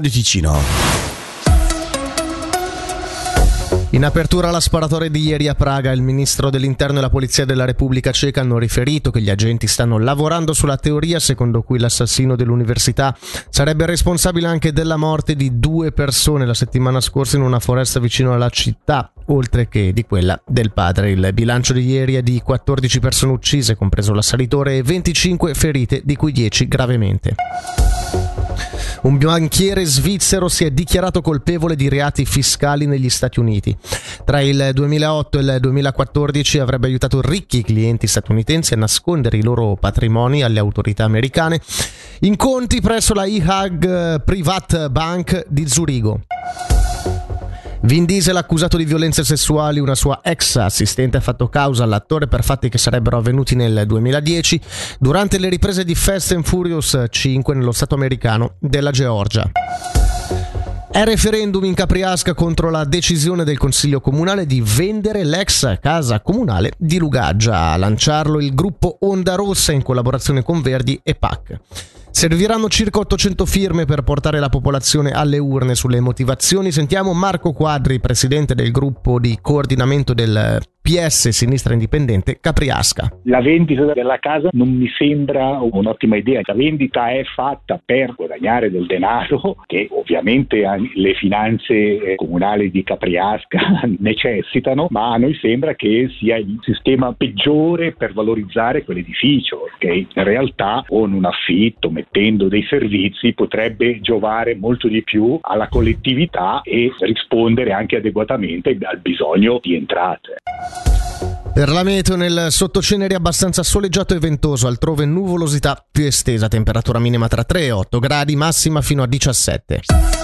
di Ticino. In apertura alla sparatoria di ieri a Praga, il ministro dell'Interno e la Polizia della Repubblica Ceca hanno riferito che gli agenti stanno lavorando sulla teoria secondo cui l'assassino dell'università sarebbe responsabile anche della morte di due persone la settimana scorsa in una foresta vicino alla città, oltre che di quella del padre. Il bilancio di ieri è di 14 persone uccise, compreso l'assalitore, e 25 ferite, di cui 10 gravemente. Un banchiere svizzero si è dichiarato colpevole di reati fiscali negli Stati Uniti. Tra il 2008 e il 2014 avrebbe aiutato ricchi clienti statunitensi a nascondere i loro patrimoni alle autorità americane in conti presso la IHAG Privat Bank di Zurigo. Vin Diesel accusato di violenze sessuali, una sua ex assistente ha fatto causa all'attore per fatti che sarebbero avvenuti nel 2010 durante le riprese di Fast and Furious 5 nello stato americano della Georgia. È referendum in Capriasca contro la decisione del Consiglio Comunale di vendere l'ex casa comunale di Lugaggia. A lanciarlo il gruppo Onda Rossa in collaborazione con Verdi e PAC. Serviranno circa 800 firme per portare la popolazione alle urne sulle motivazioni. Sentiamo Marco Quadri, presidente del gruppo di coordinamento del PS Sinistra Indipendente Capriasca. La vendita della casa non mi sembra un'ottima idea. La vendita è fatta per guadagnare del denaro che ovviamente le finanze eh, comunali di Capriasca necessitano, ma a noi sembra che sia il sistema peggiore per valorizzare quell'edificio, che in realtà con un affitto, mettendo dei servizi, potrebbe giovare molto di più alla collettività e rispondere anche adeguatamente al bisogno di entrate. Per la meteo nel sottocenere abbastanza soleggiato e ventoso, altrove nuvolosità più estesa, temperatura minima tra 3 e 8 gradi, massima fino a 17.